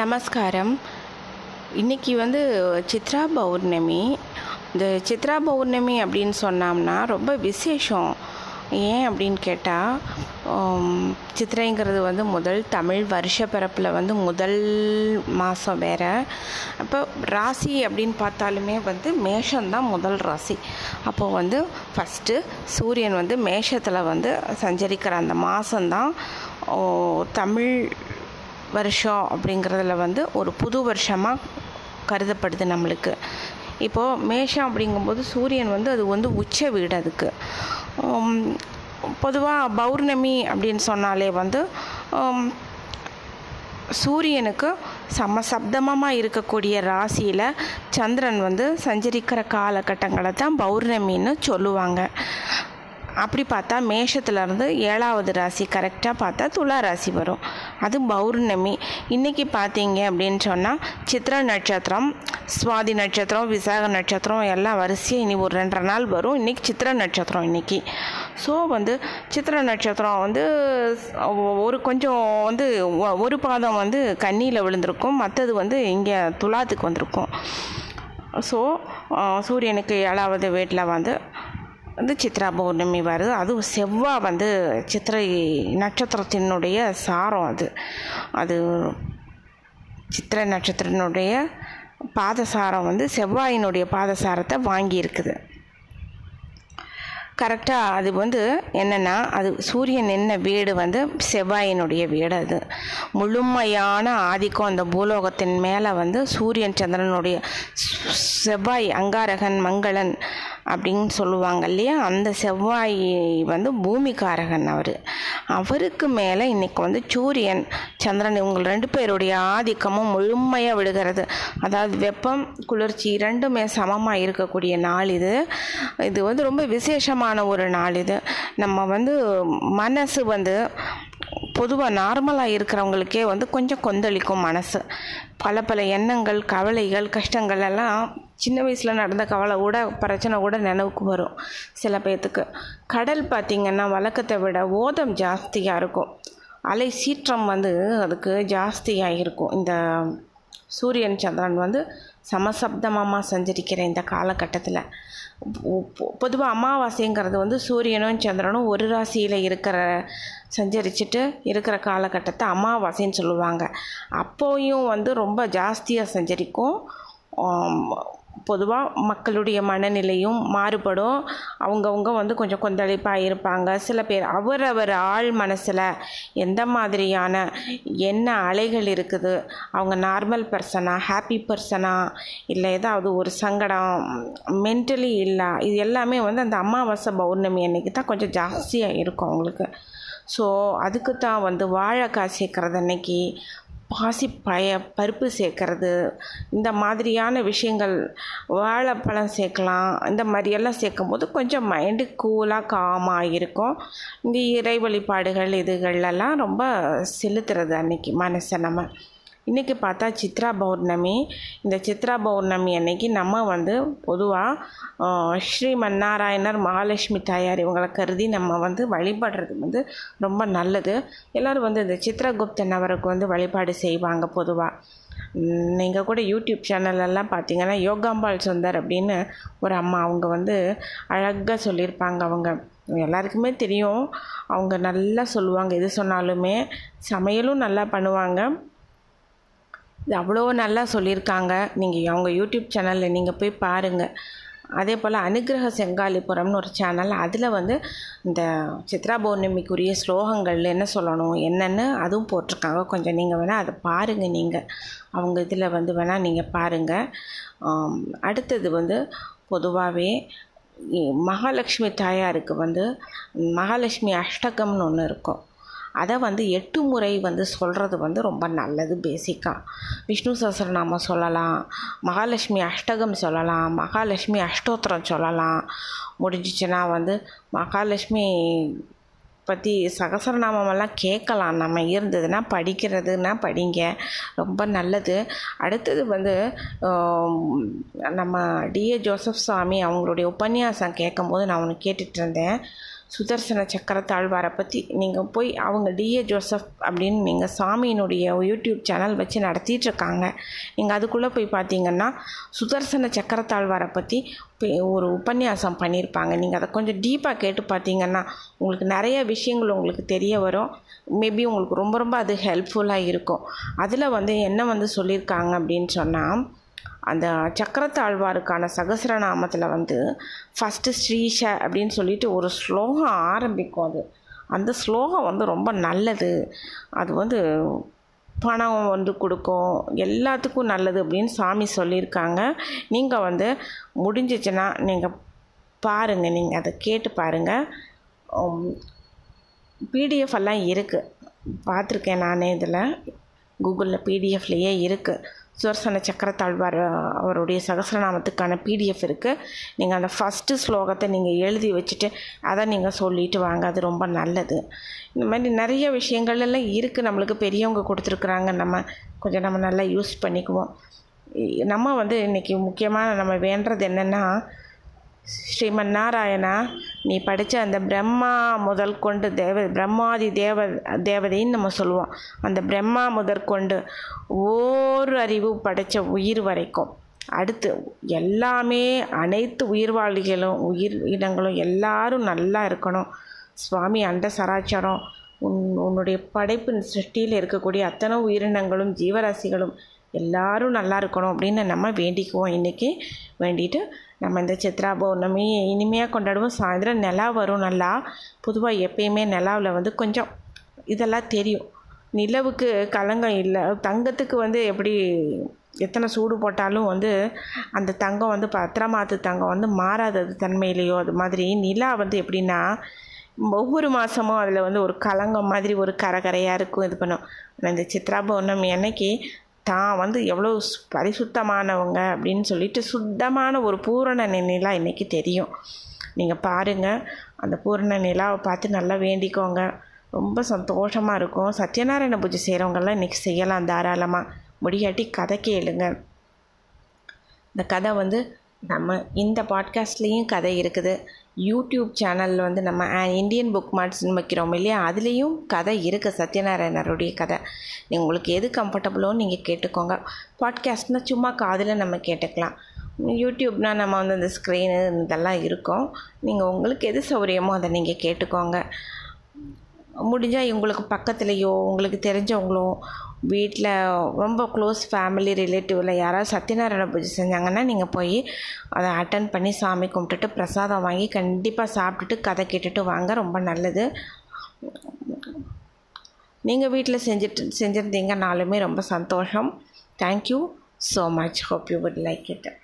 நமஸ்காரம். இன்றைக்கி வந்து சித்ரா பௌர்ணமி. இந்த சித்ரா பௌர்ணமி அப்படின்னு சொன்னோம்னா ரொம்ப விசேஷம். ஏன் அப்படின்னு கேட்டால் சித்திரைங்கிறது வந்து முதல் தமிழ் வருஷ பிறப்பில் வந்து முதல் மாதம் வேறு. அப்போ ராசி அப்படின்னு பார்த்தாலுமே வந்து மேஷம்தான் முதல் ராசி. அப்போது வந்து ஃபஸ்ட்டு சூரியன் வந்து மேஷத்தில் வந்து சஞ்சரிக்கிற அந்த மாதம்தான் தமிழ் வருஷம் அப்படிங்கிறதுல வந்து ஒரு புது வருஷமாக கருதப்படுது நம்மளுக்கு. இப்போது மேஷம் அப்படிங்கும்போது சூரியன் வந்து அது வந்து உச்ச வீடு அதுக்கு. பொதுவாக பௌர்ணமி அப்படின்னு சொன்னாலே வந்து சூரியனுக்கு சமசப்தமமாக இருக்கக்கூடிய ராசியில் சந்திரன் வந்து சஞ்சரிக்கிற காலகட்டங்களை தான் பௌர்ணமின்னு சொல்லுவாங்க. அப்படி பார்த்தா மேஷத்துலேருந்து ஏழாவது ராசி கரெக்டாக பார்த்தா துலா ராசி வரும். அது பௌர்ணமி. இன்றைக்கி பார்த்தீங்க அப்படின்னு சொன்னால் சித்திர நட்சத்திரம் சுவாதி நட்சத்திரம் விசாக நட்சத்திரம் எல்லாம் வரிசையாக இனி ஒரு ரெண்டரை நாள் வரும். இன்றைக்கி சித்திர நட்சத்திரம் இன்றைக்கி ஸோ வந்து சித்திர நட்சத்திரம் வந்து ஒரு கொஞ்சம் வந்து ஒரு பாதம் வந்து கண்ணியில் விழுந்திருக்கும். மற்றது வந்து இங்கே துலாத்துக்கு வந்திருக்கும். ஸோ சூரியனுக்கு ஏழாவது வீட்டில் வந்து வந்து சித்ரா பௌர்ணமி வருது. அதுவும் செவ்வாய் வந்து சித்திரை நட்சத்திரத்தினுடைய சாரம் அது. அது சித்திரை நட்சத்திரத்தினுடைய பாதசாரம் வந்து செவ்வாயினுடைய பாதசாரத்தை வாங்கியிருக்குது. கரெக்டாக அது வந்து என்னென்னா அது சூரியன் என்ன வீடு வந்து செவ்வாயினுடைய வீடு அது. முழுமையான ஆதிக்கம் அந்த பூலோகத்தின் மேலே வந்து சூரியன் சந்திரனுடைய செவ்வாய் அங்காரகன் மங்களன் அப்படின்னு சொல்லுவாங்க இல்லையா? அந்த செவ்வாய் வந்து பூமிகாரகன் அவர். அவருக்கு மேலே இன்றைக்கி வந்து சூரியன் சந்திரன் இவங்க ரெண்டு பேருடைய ஆதிக்கமும் முழுமையாக விடுகிறது அதாவது வெப்பம் குளிர்ச்சி இரண்டுமே சமமாக இருக்கக்கூடிய நாள் இது. இது வந்து ரொம்ப விசேஷமான ஒரு நாள் இது. நம்ம வந்து மனசு வந்து பொதுவாக நார்மலாக இருக்கிறவங்களுக்கே வந்து கொஞ்சம் கொந்தளிக்கும் மனசு. பல பல எண்ணங்கள் கவலைகள் கஷ்டங்கள் எல்லாம் சின்ன வயசில் நடந்த கவலை கூட பிரச்சனை கூட நினைவுக்கு வரும் சில பேர்த்துக்கு கடல் பார்த்திங்கன்னா வழக்கத்தை விட ஓதம் ஜாஸ்தியாக இருக்கும். அலை சீற்றம் வந்து அதுக்கு ஜாஸ்தியாக இருக்கும் இந்த சூரியன் சந்திரன் வந்து சமசப்தமாக சஞ்சரிக்கிற இந்த காலகட்டத்தில். பொதுவாக அமாவாசைங்கிறது வந்து சூரியனும் சந்திரனும் ஒரு ராசியில் இருக்கிற சஞ்சரிச்சுட்டு இருக்கிற காலகட்டத்தை அமாவாசைன்னு சொல்லுவாங்க. அப்போயும் வந்து ரொம்ப ஜாஸ்தியாக சஞ்சரிக்கும். பொதுவாக மக்களுடைய மனநிலையும் மாறுபடும். அவங்கவுங்க வந்து கொஞ்சம் கொந்தளிப்பாக இருப்பாங்க. சில பேர் அவரவர் ஆள் மனசில் எந்த மாதிரியான என்ன அலைகள் இருக்குது? அவங்க நார்மல் பர்சனா ஹாப்பி பர்சனா இல்லை ஏதாவது ஒரு சங்கடம் மென்டலி இல்லை? இது எல்லாமே வந்து அந்த அமாவாசை பௌர்ணமி அன்னைக்கு தான் கொஞ்சம் ஜாஸ்தியாக இருக்கும் அவங்களுக்கு. ஸோ அதுக்கு தான் வந்து வாழைக்காய் சேர்க்குறது அன்னைக்கு பாசி பய பருப்பு சேர்க்கறது இந்த மாதிரியான விஷயங்கள் வாழைப்பழம் சேர்க்கலாம் இந்த மாதிரியெல்லாம் சேர்க்கும் போது கொஞ்சம் மைண்டு கூலாக காமாக இருக்கும். இந்த இறை வழிபாடுகள் இதுகளெல்லாம் ரொம்ப செலுத்துறது அன்னைக்கு மனசை நம்ம. இன்றைக்கி பார்த்தா சித்ரா பௌர்ணமி. இந்த சித்ரா பௌர்ணமி அன்னைக்கு நம்ம வந்து பொதுவாக ஸ்ரீ நாராயணர் மகாலட்சுமி தாயார் இவங்களை கருதி நம்ம வந்து வழிபடுறது வந்து ரொம்ப நல்லது. எல்லோரும் வந்து இந்த சித்ரகுப்தன் அவருக்கு வந்து வழிபாடு செய்வாங்க பொதுவாக நீங்கள் கூட யூடியூப் சேனலெல்லாம் பார்த்தீங்கன்னா யோகாம்பாள் சுந்தர் அப்படின்னு ஒரு அம்மா அவங்க வந்து அழகாக சொல்லியிருப்பாங்க அவங்க. எல்லாருக்குமே தெரியும். அவங்க நல்லா சொல்லுவாங்க எது சொன்னாலுமே. சமையலும் நல்லா பண்ணுவாங்க. இது அவ்வளோ நல்லா சொல்லியிருக்காங்க. நீங்கள் அவங்க யூடியூப் சேனலில் நீங்கள் போய் பாருங்கள் அதே போல் அனுகிரக செங்காலிபுரம்னு ஒரு சேனல் அதில் வந்து இந்த சித்ரா பௌர்ணமிக்குரிய ஸ்லோகங்கள் என்ன சொல்லணும் என்னென்னு அதுவும் போட்டிருக்காங்க. கொஞ்சம் நீங்கள் வேணால் அதை பாருங்கள் நீங்கள் அவங்க இதில் வந்து வேணால் நீங்கள் பாருங்கள் அடுத்தது வந்து பொதுவாகவே மகாலட்சுமி தாயாருக்கு வந்து மகாலட்சுமி அஷ்டகம்னு ஒன்று இருக்கும். அதை வந்து எட்டு முறை வந்து சொல்கிறது வந்து ரொம்ப நல்லது பேசிக்காக விஷ்ணு சஹசிரநாமம் சொல்லலாம் மகாலட்சுமி அஷ்டகம் சொல்லலாம் மகாலட்சுமி அஷ்டோத்திரம் சொல்லலாம். முடிஞ்சிச்சுன்னா வந்து மகாலட்சுமி பற்றி சகசரநாமமெல்லாம் கேட்கலாம். நம்ம இருந்ததுன்னா படிக்கிறதுனா படிங்க. ரொம்ப நல்லது. அடுத்தது வந்து நம்ம டிஏ ஜோசப் சாமி அவங்களுடைய உபன்யாசம் கேட்கும்போது நான் ஒன்று கேட்டுட்ருந்தேன் சுதர்சன சக்கரத்தாழ்வாரை பற்றி நீங்கள் போய் அவங்க டிஏ ஜோசப் அப்படின்னு நீங்கள் சாமியினுடைய யூடியூப் சேனல் வச்சு நடத்திட்டு இருக்காங்க நீங்கள் அதுக்குள்ளே போய் பார்த்தீங்கன்னா சுதர்சன சக்கரத்தாழ்வாரை பற்றி ஒரு உபன்யாசம் பண்ணியிருப்பாங்க நீங்கள் அதை கொஞ்சம் டீப்பாக கேட்டு பார்த்தீங்கன்னா உங்களுக்கு நிறைய விஷயங்கள் உங்களுக்கு தெரிய வரும். மேபி உங்களுக்கு ரொம்ப ரொம்ப அது ஹெல்ப்ஃபுல்லாக இருக்கும். அதில் வந்து என்ன வந்து சொல்லியிருக்காங்க அப்படின்னு சொன்னால் அந்த சக்கரத்தாழ்வாருக்கான சகசரநாமத்தில் வந்து ஃபஸ்ட்டு ஸ்ரீஷ அப்படின்னு சொல்லிட்டு ஒரு ஸ்லோகம் ஆரம்பிக்கும் அது. அந்த ஸ்லோகம் வந்து ரொம்ப நல்லது. அது வந்து பணம் வந்து கொடுக்கும். எல்லாத்துக்கும் நல்லது அப்படின்னு சாமி சொல்லியிருக்காங்க. நீங்கள் வந்து முடிஞ்சிச்சுன்னா நீங்கள் பாருங்கள் நீங்கள் அதை கேட்டு பாருங்கள் பிடிஎஃப் எல்லாம் இருக்குது பார்த்துருக்கேன் நானே இதில். கூகுளில் பிடிஎஃப்லேயே இருக்குது சுவர்சன சக்கரத்தாழ்வார் அவருடைய சகசிரநாமத்துக்கான பிடிஎஃப் இருக்குது நீங்கள் அந்த ஃபஸ்ட்டு ஸ்லோகத்தை நீங்கள் எழுதி வச்சுட்டு அதை நீங்கள் சொல்லிட்டு வாங்க அது ரொம்ப நல்லது. இந்த மாதிரி நிறைய விஷயங்கள் எல்லாம் இருக்குது நம்மளுக்கு பெரியவங்க கொடுத்துருக்குறாங்க. நம்ம கொஞ்சம் நம்ம நல்லா யூஸ் பண்ணிக்குவோம். நம்ம வந்து இன்றைக்கி முக்கியமாக நம்ம வேண்டது என்னென்னா ஸ்ரீமன் நாராயணா நீ படித்த அந்த பிரம்மா முதல் கொண்டு தேவ பிரம்மாதி தேவ தேவதைன்னு நம்ம சொல்லுவோம். அந்த பிரம்மா முதற்கொண்டு ஓர் அறிவு படைத்த உயிர் வரைக்கும். அடுத்து எல்லாமே அனைத்து உயிர்வாழிகளும் உயிர் இனங்களும் எல்லாரும் நல்லா இருக்கணும். சுவாமி அண்ட சராச்சாரம் உன் உன்னுடைய படைப்பு சிருஷ்டியில் இருக்கக்கூடிய அத்தனை உயிரினங்களும் ஜீவராசிகளும் எல்லாரும் நல்லா இருக்கணும் அப்படின்னு நம்ம வேண்டிக்குவோம். இன்றைக்கி வேண்டிட்டு நம்ம இந்த சித்ரா பௌர்ணமி இனிமையாக கொண்டாடுவோம். சாயந்தரம் நிலா வரும் நல்லா. பொதுவாக எப்பயுமே நிலாவில் வந்து கொஞ்சம் இதெல்லாம் தெரியும். நிலவுக்கு கலங்கம் இல்லை. தங்கத்துக்கு வந்து எப்படி எத்தனை சூடு போட்டாலும் வந்து அந்த தங்கம் வந்து பத்திரமாத்து தங்கம் வந்து மாறாதது தன்மையிலையோ. அது மாதிரி நிலா வந்து எப்படின்னா ஒவ்வொரு மாதமும் அதில் வந்து ஒரு கலங்கம் மாதிரி ஒரு கரகரையாக இருக்கும். இது பண்ணும். இந்த சித்ரா பௌர்ணமி அன்னைக்கு தான் வந்து எவ்வளோ பரிசுத்தமானவங்க அப்படின்னு சொல்லிட்டு சுத்தமான ஒரு பூரண நிலா இன்றைக்கி தெரியும். நீங்கள் பாருங்கள் அந்த பூரண நிலாவை பார்த்து நல்லா வேண்டிக்கோங்க. ரொம்ப சந்தோஷமாக இருக்கும். சத்யநாராயண பூஜை செய்கிறவங்கெல்லாம் இன்றைக்கி செய்யலாம் தாராளமாக முடியாட்டி கதை கேளுங்க. இந்த கதை வந்து நம்ம இந்த பாட்காஸ்ட்லேயும் கதை இருக்குது. யூடியூப் சேனலில் வந்து நம்ம இந்தியன் புக் மார்ட்ஸ்னு வைக்கிறோம் இல்லையா? அதுலேயும் கதை இருக்குது சத்யநாராயணருடைய கதை. உங்களுக்கு எது கம்ஃபர்டபுளோ நீங்கள் கேட்டுக்கோங்க. பாட்காஸ்ட்னால் சும்மா காதில் நம்ம கேட்டுக்கலாம். யூடியூப்னால் நம்ம வந்து அந்த ஸ்க்ரீனு இதெல்லாம் இருக்கும். நீங்கள் உங்களுக்கு எது சௌகரியமோ அதை நீங்கள் கேட்டுக்கோங்க. முடிஞ்சால் இவங்களுக்கு பக்கத்துலேயோ உங்களுக்கு தெரிஞ்சவங்களோ வீட்டில் ரொம்ப க்ளோஸ் ஃபேமிலி ரிலேட்டிவில் யாராவது சத்யநாராயண பூஜை செஞ்சாங்கன்னா நீங்கள் போய் அதை அட்டன் பண்ணி சாமி கும்பிட்டுட்டு பிரசாதம் வாங்கி கண்டிப்பாக சாப்பிட்டுட்டு கதை கேட்டுட்டு வாங்க. ரொம்ப நல்லது. நீங்கள் வீட்டில் செஞ்சுட்டு செஞ்சுருந்தீங்கனாலுமே ரொம்ப சந்தோஷம். Thank you so much hope you would like it